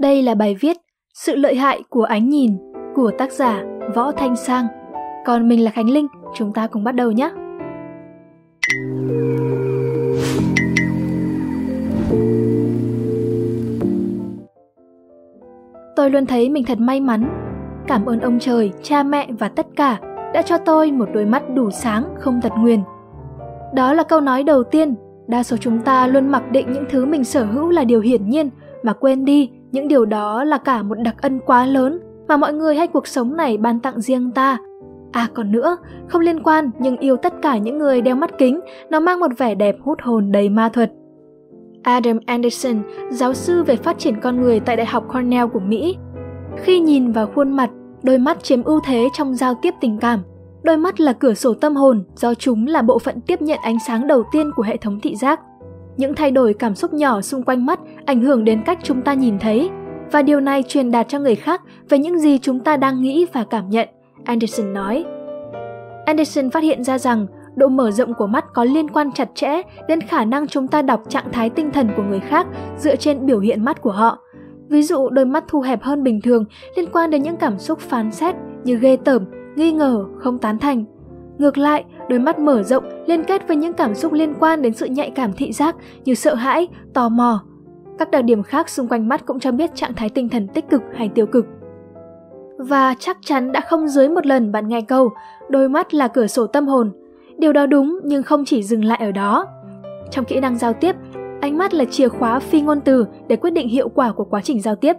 Đây là bài viết Sự lợi hại của ánh nhìn của tác giả Võ Thanh Sang. Còn mình là Khánh Linh, chúng ta cùng bắt đầu nhé. Tôi luôn thấy mình thật may mắn. Cảm ơn ông trời, cha mẹ và tất cả đã cho tôi một đôi mắt đủ sáng không tật nguyền. Đó là câu nói đầu tiên, đa số chúng ta luôn mặc định những thứ mình sở hữu là điều hiển nhiên mà quên đi những điều đó là cả một đặc ân quá lớn mà mọi người hay cuộc sống này ban tặng riêng ta. À còn nữa, không liên quan nhưng yêu tất cả những người đeo mắt kính, nó mang một vẻ đẹp hút hồn đầy ma thuật. Adam Anderson, giáo sư về phát triển con người tại Đại học Cornell của Mỹ. Khi nhìn vào khuôn mặt, đôi mắt chiếm ưu thế trong giao tiếp tình cảm. Đôi mắt là cửa sổ tâm hồn do chúng là bộ phận tiếp nhận ánh sáng đầu tiên của hệ thống thị giác. Những thay đổi cảm xúc nhỏ xung quanh mắt ảnh hưởng đến cách chúng ta nhìn thấy, và điều này truyền đạt cho người khác về những gì chúng ta đang nghĩ và cảm nhận, Anderson nói. Anderson phát hiện ra rằng độ mở rộng của mắt có liên quan chặt chẽ đến khả năng chúng ta đọc trạng thái tinh thần của người khác dựa trên biểu hiện mắt của họ. Ví dụ đôi mắt thu hẹp hơn bình thường liên quan đến những cảm xúc phán xét như ghê tởm, nghi ngờ, không tán thành. Ngược lại, đôi mắt mở rộng liên kết với những cảm xúc liên quan đến sự nhạy cảm thị giác như sợ hãi, tò mò. Các đặc điểm khác xung quanh mắt cũng cho biết trạng thái tinh thần tích cực hay tiêu cực. Và chắc chắn đã không dưới một lần bạn nghe câu đôi mắt là cửa sổ tâm hồn. Điều đó đúng nhưng không chỉ dừng lại ở đó. Trong kỹ năng giao tiếp, ánh mắt là chìa khóa phi ngôn từ để quyết định hiệu quả của quá trình giao tiếp.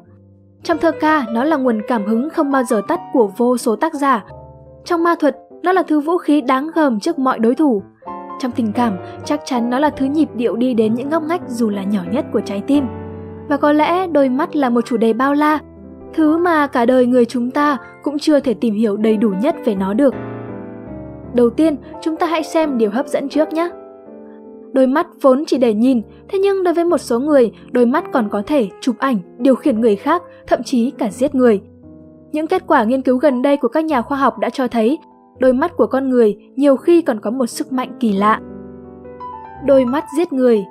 Trong thơ ca, nó là nguồn cảm hứng không bao giờ tắt của vô số tác giả. Trong ma thuật, nó là thứ vũ khí đáng gờm trước mọi đối thủ. Trong tình cảm, chắc chắn nó là thứ nhịp điệu đi đến những ngóc ngách dù là nhỏ nhất của trái tim. Và có lẽ đôi mắt là một chủ đề bao la, thứ mà cả đời người chúng ta cũng chưa thể tìm hiểu đầy đủ nhất về nó được. Đầu tiên, chúng ta hãy xem điều hấp dẫn trước nhé. Đôi mắt vốn chỉ để nhìn, thế nhưng đối với một số người, đôi mắt còn có thể chụp ảnh, điều khiển người khác, thậm chí cả giết người. Những kết quả nghiên cứu gần đây của các nhà khoa học đã cho thấy đôi mắt của con người nhiều khi còn có một sức mạnh kỳ lạ. Đôi mắt giết người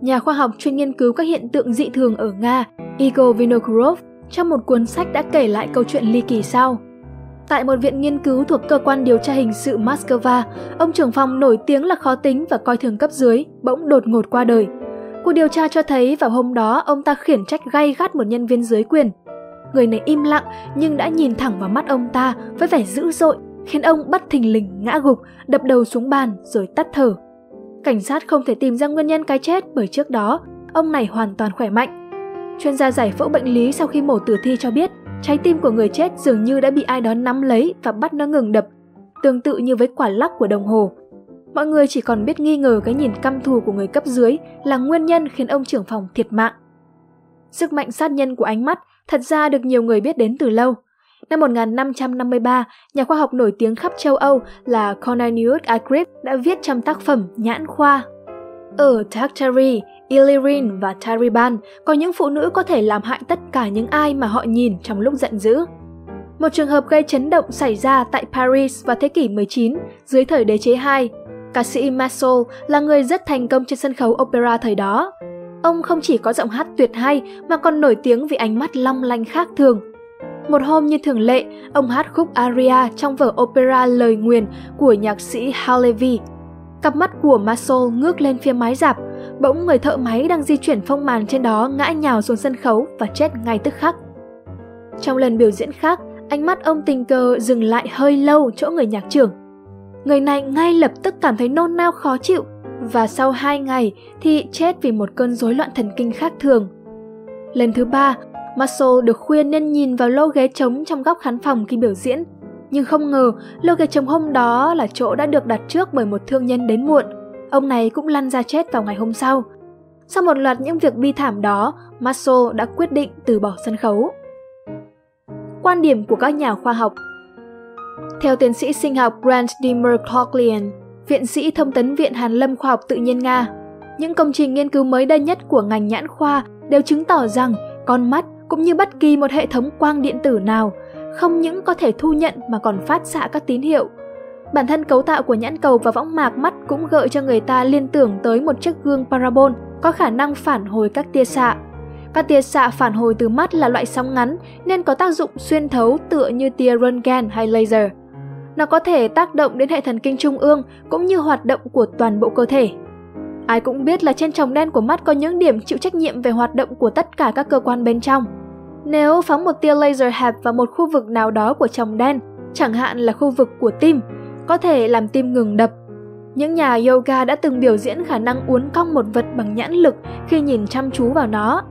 Nhà khoa học chuyên nghiên cứu các hiện tượng dị thường ở Nga, Igor Vinokurov, trong một cuốn sách đã kể lại câu chuyện ly kỳ sau. Tại một viện nghiên cứu thuộc cơ quan điều tra hình sự Moscow, ông trưởng phòng nổi tiếng là khó tính và coi thường cấp dưới, bỗng đột ngột qua đời. Cuộc điều tra cho thấy vào hôm đó ông ta khiển trách gay gắt một nhân viên dưới quyền. Người này im lặng nhưng đã nhìn thẳng vào mắt ông ta với vẻ dữ dội khiến ông bắt thình lình ngã gục, đập đầu xuống bàn rồi tắt thở. Cảnh sát không thể tìm ra nguyên nhân cái chết bởi trước đó, ông này hoàn toàn khỏe mạnh. Chuyên gia giải phẫu bệnh lý sau khi mổ tử thi cho biết, trái tim của người chết dường như đã bị ai đó nắm lấy và bắt nó ngừng đập, tương tự như với quả lắc của đồng hồ. Mọi người chỉ còn biết nghi ngờ cái nhìn căm thù của người cấp dưới là nguyên nhân khiến ông trưởng phòng thiệt mạng. Sức mạnh sát nhân của ánh mắt thật ra được nhiều người biết đến từ lâu. Năm 1553, nhà khoa học nổi tiếng khắp châu Âu là Cornelius Agrippa đã viết trong tác phẩm Nhãn khoa. Ở Tartary, Illyrin và Tariban, có những phụ nữ có thể làm hại tất cả những ai mà họ nhìn trong lúc giận dữ. Một trường hợp gây chấn động xảy ra tại Paris vào thế kỷ 19 dưới thời đế chế II. Ca sĩ Massol là người rất thành công trên sân khấu opera thời đó. Ông không chỉ có giọng hát tuyệt hay mà còn nổi tiếng vì ánh mắt long lanh khác thường, một hôm như thường lệ, ông hát khúc aria trong vở opera Lời Nguyền của nhạc sĩ Halevi. Cặp mắt của Masol ngước lên phía mái dạp, bỗng người thợ máy đang di chuyển phong màn trên đó ngã nhào xuống sân khấu và chết ngay tức khắc. Trong lần biểu diễn khác, ánh mắt ông tình cờ dừng lại hơi lâu chỗ người nhạc trưởng. Người này ngay lập tức cảm thấy nôn nao khó chịu và sau hai ngày thì chết vì một cơn rối loạn thần kinh khác thường. Lần thứ ba, Marshall được khuyên nên nhìn vào lô ghế trống trong góc khán phòng khi biểu diễn. Nhưng không ngờ, lô ghế trống hôm đó là chỗ đã được đặt trước bởi một thương nhân đến muộn. Ông này cũng lăn ra chết vào ngày hôm sau. Sau một loạt những việc bi thảm đó, Marshall đã quyết định từ bỏ sân khấu. Quan điểm của các nhà khoa học Theo tiến sĩ sinh học Grant Dimmer Cloclian, viện sĩ thông tấn Viện Hàn Lâm Khoa học Tự nhiên Nga, những công trình nghiên cứu mới đây nhất của ngành nhãn khoa đều chứng tỏ rằng con mắt cũng như bất kỳ một hệ thống quang điện tử nào, không những có thể thu nhận mà còn phát xạ các tín hiệu. Bản thân cấu tạo của nhãn cầu và võng mạc mắt cũng gợi cho người ta liên tưởng tới một chiếc gương parabol có khả năng phản hồi các tia xạ. Các tia xạ phản hồi từ mắt là loại sóng ngắn nên có tác dụng xuyên thấu tựa như tia röntgen hay laser. Nó có thể tác động đến hệ thần kinh trung ương cũng như hoạt động của toàn bộ cơ thể. Ai cũng biết là trên tròng đen của mắt có những điểm chịu trách nhiệm về hoạt động của tất cả các cơ quan bên trong. Nếu phóng một tia laser hẹp vào một khu vực nào đó của tròng đen, chẳng hạn là khu vực của tim, có thể làm tim ngừng đập. Những nhà yoga đã từng biểu diễn khả năng uốn cong một vật bằng nhãn lực khi nhìn chăm chú vào nó.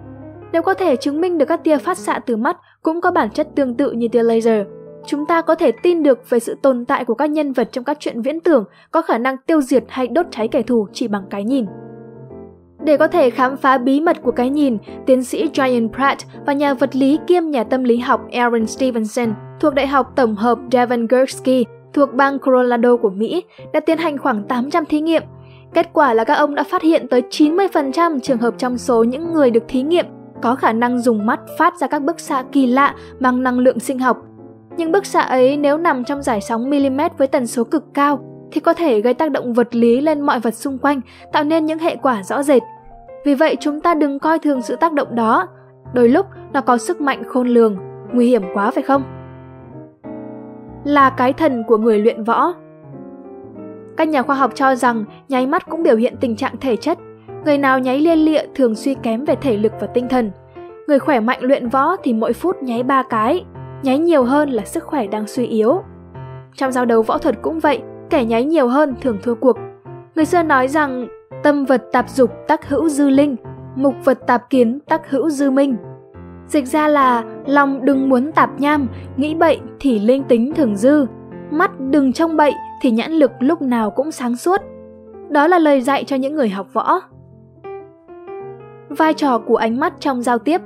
Nếu có thể chứng minh được các tia phát xạ từ mắt cũng có bản chất tương tự như tia laser, chúng ta có thể tin được về sự tồn tại của các nhân vật trong các chuyện viễn tưởng có khả năng tiêu diệt hay đốt cháy kẻ thù chỉ bằng cái nhìn. Để có thể khám phá bí mật của cái nhìn, tiến sĩ Brian Pratt và nhà vật lý kiêm nhà tâm lý học Aaron Stevenson thuộc Đại học Tổng hợp Devon Gursky thuộc bang Colorado của Mỹ đã tiến hành khoảng 800 thí nghiệm. Kết quả là các ông đã phát hiện tới 90% trường hợp trong số những người được thí nghiệm có khả năng dùng mắt phát ra các bức xạ kỳ lạ mang năng lượng sinh học. Những bức xạ ấy nếu nằm trong giải sóng mm với tần số cực cao thì có thể gây tác động vật lý lên mọi vật xung quanh, tạo nên những hệ quả rõ rệt. Vì vậy chúng ta đừng coi thường sự tác động đó. Đôi lúc nó có sức mạnh khôn lường, nguy hiểm quá phải không? Là cái thần của người luyện võ. Các nhà khoa học cho rằng nháy mắt cũng biểu hiện tình trạng thể chất. Người nào nháy liên lịa thường suy kém về thể lực và tinh thần. Người khỏe mạnh luyện võ thì mỗi phút nháy ba cái, nháy nhiều hơn là sức khỏe đang suy yếu. Trong giao đấu võ thuật cũng vậy, kẻ nháy nhiều hơn thường thua cuộc. Người xưa nói rằng tâm vật tạp dục tắc hữu dư linh, mục vật tạp kiến tắc hữu dư minh. Dịch ra là lòng đừng muốn tạp nham, nghĩ bậy thì linh tính thường dư, mắt đừng trông bậy thì nhãn lực lúc nào cũng sáng suốt. Đó là lời dạy cho những người học võ. Vai trò của ánh mắt trong giao tiếp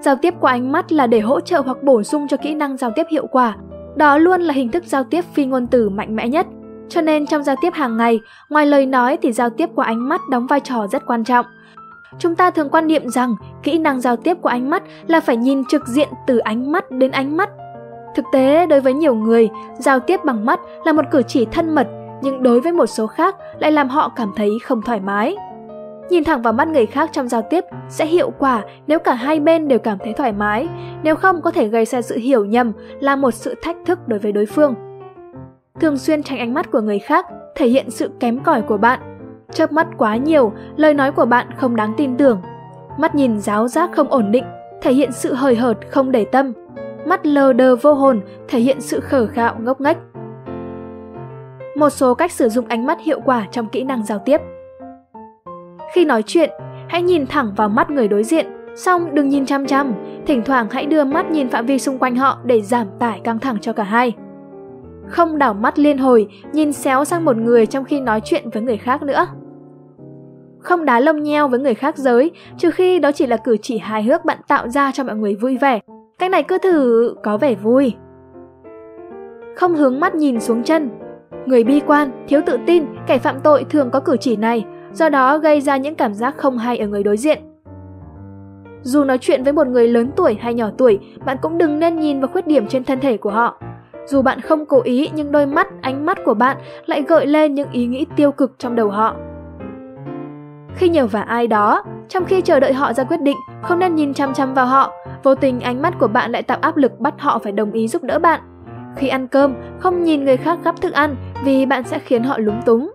Giao tiếp qua ánh mắt là để hỗ trợ hoặc bổ sung cho kỹ năng giao tiếp hiệu quả. Đó luôn là hình thức giao tiếp phi ngôn từ mạnh mẽ nhất. Cho nên trong giao tiếp hàng ngày, ngoài lời nói thì giao tiếp qua ánh mắt đóng vai trò rất quan trọng. Chúng ta thường quan niệm rằng kỹ năng giao tiếp của ánh mắt là phải nhìn trực diện từ ánh mắt đến ánh mắt. Thực tế, đối với nhiều người, giao tiếp bằng mắt là một cử chỉ thân mật, nhưng đối với một số khác lại làm họ cảm thấy không thoải mái. Nhìn thẳng vào mắt người khác trong giao tiếp sẽ hiệu quả nếu cả hai bên đều cảm thấy thoải mái, nếu không có thể gây ra sự hiểu nhầm là một sự thách thức đối với đối phương. Thường xuyên tránh ánh mắt của người khác thể hiện sự kém cỏi của bạn. Chớp mắt quá nhiều, lời nói của bạn không đáng tin tưởng. Mắt nhìn giáo giác không ổn định, thể hiện sự hời hợt không để tâm. Mắt lờ đờ vô hồn, thể hiện sự khở khạo ngốc nghếch. Một số cách sử dụng ánh mắt hiệu quả trong kỹ năng giao tiếp. Khi nói chuyện, hãy nhìn thẳng vào mắt người đối diện, xong đừng nhìn chăm chăm, thỉnh thoảng hãy đưa mắt nhìn phạm vi xung quanh họ để giảm tải căng thẳng cho cả hai. Không đảo mắt liên hồi, nhìn xéo sang một người trong khi nói chuyện với người khác nữa. Không đá lông nheo với người khác giới, trừ khi đó chỉ là cử chỉ hài hước bạn tạo ra cho mọi người vui vẻ. Cách này cứ thử có vẻ vui. Không hướng mắt nhìn xuống chân. Người bi quan, thiếu tự tin, kẻ phạm tội thường có cử chỉ này, do đó gây ra những cảm giác không hay ở người đối diện. Dù nói chuyện với một người lớn tuổi hay nhỏ tuổi, bạn cũng đừng nên nhìn vào khuyết điểm trên thân thể của họ. Dù bạn không cố ý nhưng đôi mắt, ánh mắt của bạn lại gợi lên những ý nghĩ tiêu cực trong đầu họ. Khi nhờ vả ai đó, trong khi chờ đợi họ ra quyết định, không nên nhìn chăm chăm vào họ, vô tình ánh mắt của bạn lại tạo áp lực bắt họ phải đồng ý giúp đỡ bạn. Khi ăn cơm, không nhìn người khác gắp thức ăn vì bạn sẽ khiến họ lúng túng.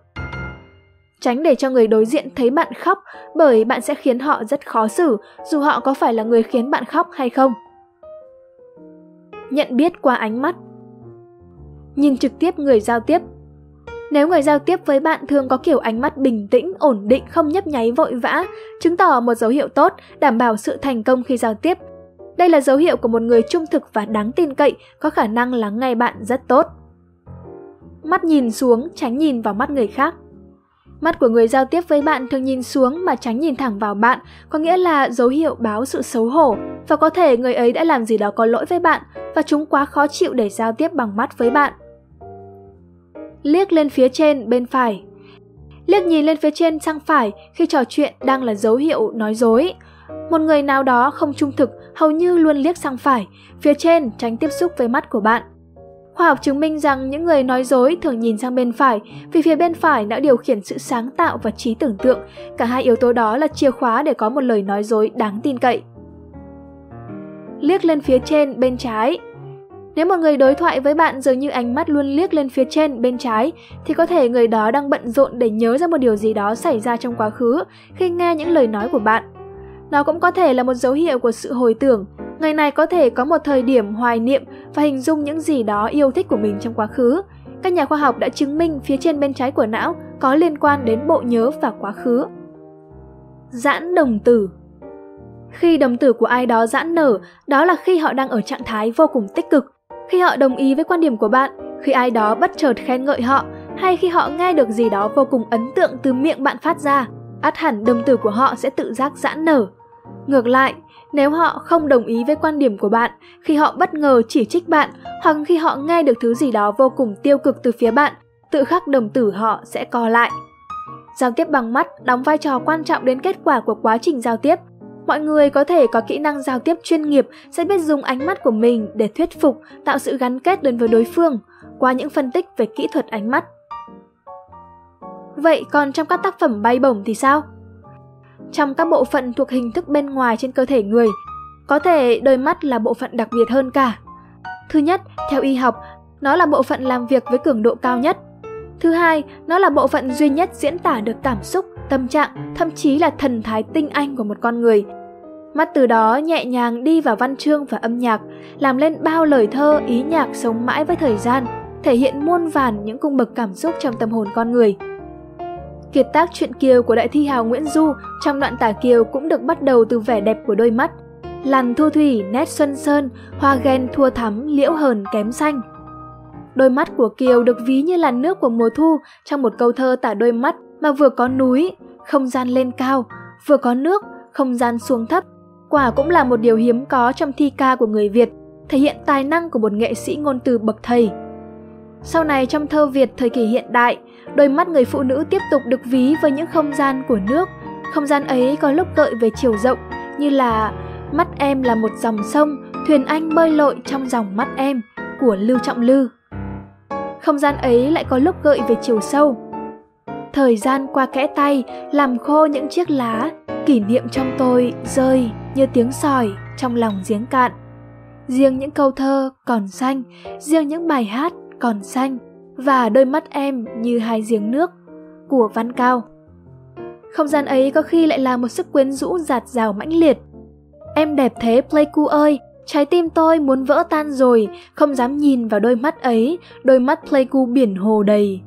Tránh để cho người đối diện thấy bạn khóc bởi bạn sẽ khiến họ rất khó xử dù họ có phải là người khiến bạn khóc hay không. Nhận biết qua ánh mắt Nhìn trực tiếp người giao tiếp Nếu người giao tiếp với bạn thường có kiểu ánh mắt bình tĩnh, ổn định, không nhấp nháy vội vã, chứng tỏ một dấu hiệu tốt, đảm bảo sự thành công khi giao tiếp. Đây là dấu hiệu của một người trung thực và đáng tin cậy, có khả năng lắng nghe bạn rất tốt. Mắt nhìn xuống, tránh nhìn vào mắt người khác. Mắt của người giao tiếp với bạn thường nhìn xuống mà tránh nhìn thẳng vào bạn, có nghĩa là dấu hiệu báo sự xấu hổ và có thể người ấy đã làm gì đó có lỗi với bạn và chúng quá khó chịu để giao tiếp bằng mắt với bạn. Liếc lên phía trên bên phải. Liếc nhìn lên phía trên sang phải khi trò chuyện đang là dấu hiệu nói dối. Một người nào đó không trung thực hầu như luôn liếc sang phải, phía trên tránh tiếp xúc với mắt của bạn. Khoa học chứng minh rằng những người nói dối thường nhìn sang bên phải, vì phía bên phải đã điều khiển sự sáng tạo và trí tưởng tượng. Cả hai yếu tố đó là chìa khóa để có một lời nói dối đáng tin cậy. Liếc lên phía trên, bên trái nếu một người đối thoại với bạn dường như ánh mắt luôn liếc lên phía trên, bên trái, thì có thể người đó đang bận rộn để nhớ ra một điều gì đó xảy ra trong quá khứ khi nghe những lời nói của bạn. Nó cũng có thể là một dấu hiệu của sự hồi tưởng. Người này có thể có một thời điểm hoài niệm và hình dung những gì đó yêu thích của mình trong quá khứ. Các nhà khoa học đã chứng minh phía trên bên trái của não có liên quan đến bộ nhớ và quá khứ. Giãn đồng tử Khi đồng tử của ai đó giãn nở, đó là khi họ đang ở trạng thái vô cùng tích cực. Khi họ đồng ý với quan điểm của bạn, khi ai đó bất chợt khen ngợi họ, hay khi họ nghe được gì đó vô cùng ấn tượng từ miệng bạn phát ra, ắt hẳn đồng tử của họ sẽ tự giác giãn nở. Ngược lại, nếu họ không đồng ý với quan điểm của bạn, khi họ bất ngờ chỉ trích bạn hoặc khi họ nghe được thứ gì đó vô cùng tiêu cực từ phía bạn, tự khắc đồng tử họ sẽ co lại. Giao tiếp bằng mắt đóng vai trò quan trọng đến kết quả của quá trình giao tiếp. Mọi người có thể có kỹ năng giao tiếp chuyên nghiệp sẽ biết dùng ánh mắt của mình để thuyết phục, tạo sự gắn kết đến với đối phương qua những phân tích về kỹ thuật ánh mắt. Vậy còn trong các tác phẩm bay bổng thì sao? Trong các bộ phận thuộc hình thức bên ngoài trên cơ thể người, có thể đôi mắt là bộ phận đặc biệt hơn cả. Thứ nhất, theo y học, nó là bộ phận làm việc với cường độ cao nhất. Thứ hai, nó là bộ phận duy nhất diễn tả được cảm xúc, tâm trạng, thậm chí là thần thái tinh anh của một con người. Mắt từ đó nhẹ nhàng đi vào văn chương và âm nhạc, làm lên bao lời thơ, ý nhạc sống mãi với thời gian, thể hiện muôn vàn những cung bậc cảm xúc trong tâm hồn con người. Kiệt tác chuyện Kiều của đại thi hào Nguyễn Du trong đoạn tả Kiều cũng được bắt đầu từ vẻ đẹp của đôi mắt. Làn thu thủy, nét xuân sơn, hoa ghen thua thắm, liễu hờn kém xanh. Đôi mắt của Kiều được ví như làn nước của mùa thu trong một câu thơ tả đôi mắt mà vừa có núi, không gian lên cao, vừa có nước, không gian xuống thấp. Quả cũng là một điều hiếm có trong thi ca của người Việt, thể hiện tài năng của một nghệ sĩ ngôn từ bậc thầy. Sau này trong thơ Việt thời kỳ hiện đại, đôi mắt người phụ nữ tiếp tục được ví với những không gian của nước. Không gian ấy có lúc gợi về chiều rộng, như là Mắt em là một dòng sông, thuyền anh bơi lội trong dòng mắt em của Lưu Trọng Lư. Không gian ấy lại có lúc gợi về chiều sâu. Thời gian qua kẽ tay làm khô những chiếc lá, kỷ niệm trong tôi rơi như tiếng sỏi trong lòng giếng cạn. Riêng những câu thơ còn xanh, riêng những bài hát còn xanh và đôi mắt em như hai giếng nước của Văn Cao. Không gian ấy có khi lại là một sức quyến rũ giạt rào mãnh liệt. Em đẹp thế Pleiku ơi, trái tim tôi muốn vỡ tan rồi, không dám nhìn vào đôi mắt ấy, đôi mắt Pleiku biển hồ đầy.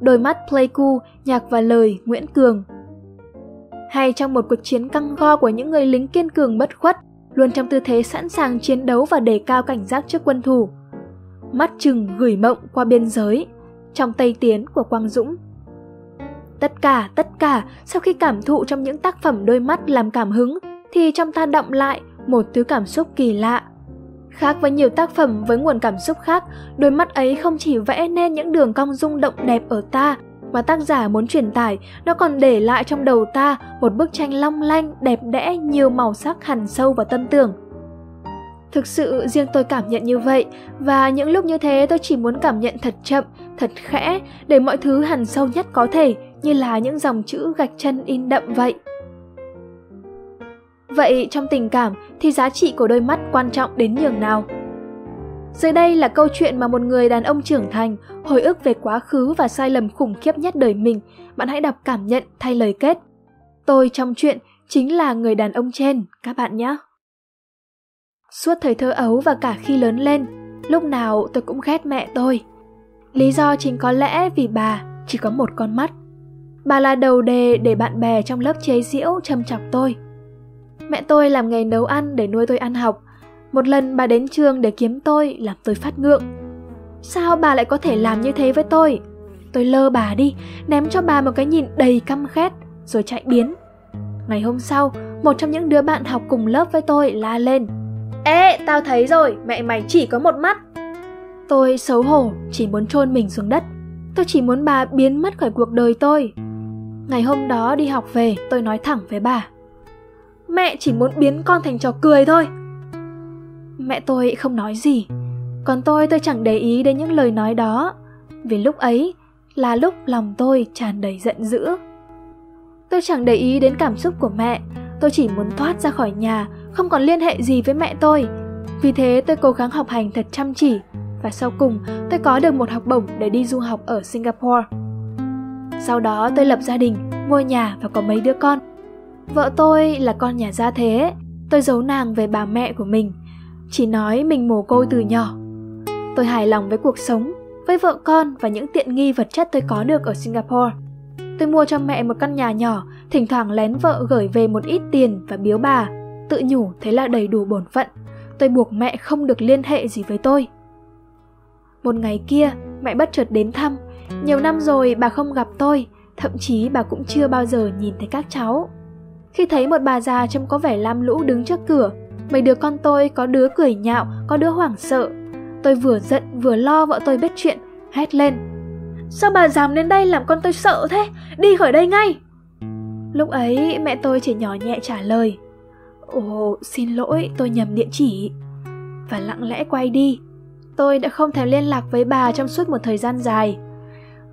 Đôi mắt Pleiku, nhạc và lời Nguyễn Cường. Hay trong một cuộc chiến căng go của những người lính kiên cường bất khuất, luôn trong tư thế sẵn sàng chiến đấu và đề cao cảnh giác trước quân thù mắt chừng gửi mộng qua biên giới, trong Tây Tiến của Quang Dũng. Tất cả, tất cả, sau khi cảm thụ trong những tác phẩm đôi mắt làm cảm hứng, thì trong ta động lại một thứ cảm xúc kỳ lạ. Khác với nhiều tác phẩm với nguồn cảm xúc khác, đôi mắt ấy không chỉ vẽ nên những đường cong rung động đẹp ở ta, mà tác giả muốn truyền tải, nó còn để lại trong đầu ta một bức tranh long lanh, đẹp đẽ, nhiều màu sắc hằn sâu vào tâm tưởng. Thực sự riêng tôi cảm nhận như vậy và những lúc như thế tôi chỉ muốn cảm nhận thật chậm, thật khẽ để mọi thứ hằn sâu nhất có thể như là những dòng chữ gạch chân in đậm vậy. Vậy trong tình cảm thì giá trị của đôi mắt quan trọng đến nhường nào? Dưới đây là câu chuyện mà một người đàn ông trưởng thành hồi ức về quá khứ và sai lầm khủng khiếp nhất đời mình. Bạn hãy đọc cảm nhận thay lời kết. Tôi trong chuyện chính là người đàn ông trên, các bạn nhé. Suốt thời thơ ấu và cả khi lớn lên, lúc nào tôi cũng ghét mẹ tôi. Lý do chính có lẽ vì bà chỉ có một con mắt. Bà là đầu đề để bạn bè trong lớp chế giễu châm chọc tôi. Mẹ tôi làm nghề nấu ăn để nuôi tôi ăn học. Một lần bà đến trường để kiếm tôi làm tôi phát ngượng. Sao bà lại có thể làm như thế với tôi? Tôi lơ bà đi, ném cho bà một cái nhìn đầy căm khét, rồi chạy biến. Ngày hôm sau, một trong những đứa bạn học cùng lớp với tôi la lên. Ê, tao thấy rồi, mẹ mày chỉ có một mắt. Tôi xấu hổ, chỉ muốn chôn mình xuống đất. Tôi chỉ muốn bà biến mất khỏi cuộc đời tôi. Ngày hôm đó đi học về, tôi nói thẳng với bà. Mẹ chỉ muốn biến con thành trò cười thôi. Mẹ tôi không nói gì. Còn tôi tôi chẳng để ý đến những lời nói đó, vì lúc ấy là lúc lòng tôi tràn đầy giận dữ. Tôi chẳng để ý đến cảm xúc của mẹ, tôi chỉ muốn thoát ra khỏi nhà, không còn liên hệ gì với mẹ tôi. Vì thế tôi cố gắng học hành thật chăm chỉ và sau cùng tôi có được một học bổng để đi du học ở Singapore. Sau đó tôi lập gia đình, mua nhà và có mấy đứa con. Vợ tôi là con nhà gia thế, tôi giấu nàng về bà mẹ của mình, chỉ nói mình mồ côi từ nhỏ. Tôi hài lòng với cuộc sống, với vợ con và những tiện nghi vật chất tôi có được ở Singapore. Tôi mua cho mẹ một căn nhà nhỏ, thỉnh thoảng lén vợ gửi về một ít tiền và biếu bà, tự nhủ thế là đầy đủ bổn phận. Tôi buộc mẹ không được liên hệ gì với tôi. Một ngày kia, mẹ bất chợt đến thăm. Nhiều năm rồi bà không gặp tôi, thậm chí bà cũng chưa bao giờ nhìn thấy các cháu. Khi thấy một bà già trông có vẻ lam lũ đứng trước cửa, mấy đứa con tôi có đứa cười nhạo, có đứa hoảng sợ. Tôi vừa giận vừa lo vợ tôi biết chuyện, hét lên. Sao bà dám đến đây làm con tôi sợ thế? Đi khỏi đây ngay! Lúc ấy mẹ tôi chỉ nhỏ nhẹ trả lời. Ồ, xin lỗi, tôi nhầm địa chỉ. Và lặng lẽ quay đi. Tôi đã không thèm liên lạc với bà trong suốt một thời gian dài.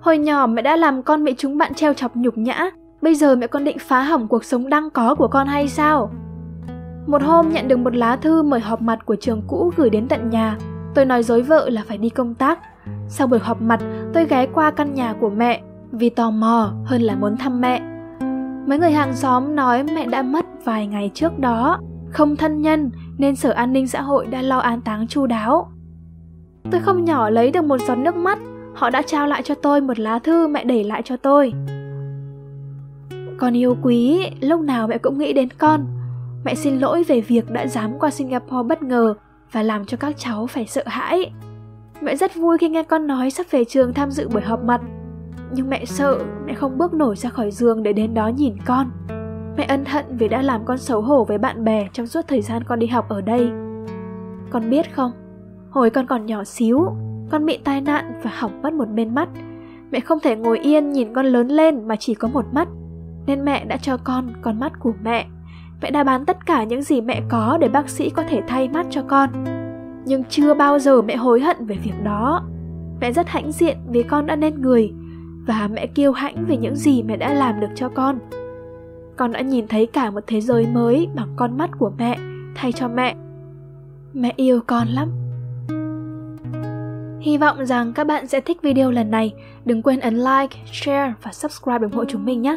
Hồi nhỏ mẹ đã làm con bị chúng bạn treo chọc nhục nhã, bây giờ mẹ con định phá hỏng cuộc sống đang có của con hay sao? Một hôm nhận được một lá thư mời họp mặt của trường cũ gửi đến tận nhà. Tôi nói dối vợ là phải đi công tác. Sau buổi họp mặt, tôi ghé qua căn nhà của mẹ vì tò mò hơn là muốn thăm mẹ. Mấy người hàng xóm nói mẹ đã mất vài ngày trước đó, không thân nhân nên Sở An ninh xã hội đã lo an táng chu đáo. Tôi không nhỏ lấy được một giọt nước mắt, họ đã trao lại cho tôi một lá thư mẹ để lại cho tôi. Con yêu quý, lúc nào mẹ cũng nghĩ đến con. Mẹ xin lỗi về việc đã dám qua Singapore bất ngờ và làm cho các cháu phải sợ hãi. Mẹ rất vui khi nghe con nói sắp về trường tham dự buổi họp mặt. Nhưng mẹ sợ mẹ không bước nổi ra khỏi giường để đến đó nhìn con. Mẹ ân hận vì đã làm con xấu hổ với bạn bè trong suốt thời gian con đi học ở đây. Con biết không, Hồi con còn nhỏ xíu, con bị tai nạn và hỏng mất một bên mắt. Mẹ không thể ngồi yên nhìn con lớn lên mà chỉ có một mắt, nên mẹ đã cho con con mắt của mẹ. Mẹ đã bán tất cả những gì mẹ có để bác sĩ có thể thay mắt cho con. Nhưng chưa bao giờ mẹ hối hận về việc đó. Mẹ rất hãnh diện vì con đã nên người và mẹ kiêu hãnh về những gì mẹ đã làm được cho con. Con đã nhìn thấy cả một thế giới mới bằng con mắt của mẹ thay cho mẹ. Mẹ yêu con lắm. Hy vọng rằng các bạn sẽ thích video lần này. Đừng quên ấn like, share và subscribe ủng hộ chúng mình nhé.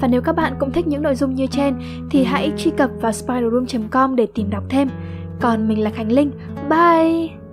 Và nếu các bạn cũng thích những nội dung như trên thì hãy truy cập vào spiderroom.com để tìm đọc thêm. Còn mình là Khánh Linh. Bye!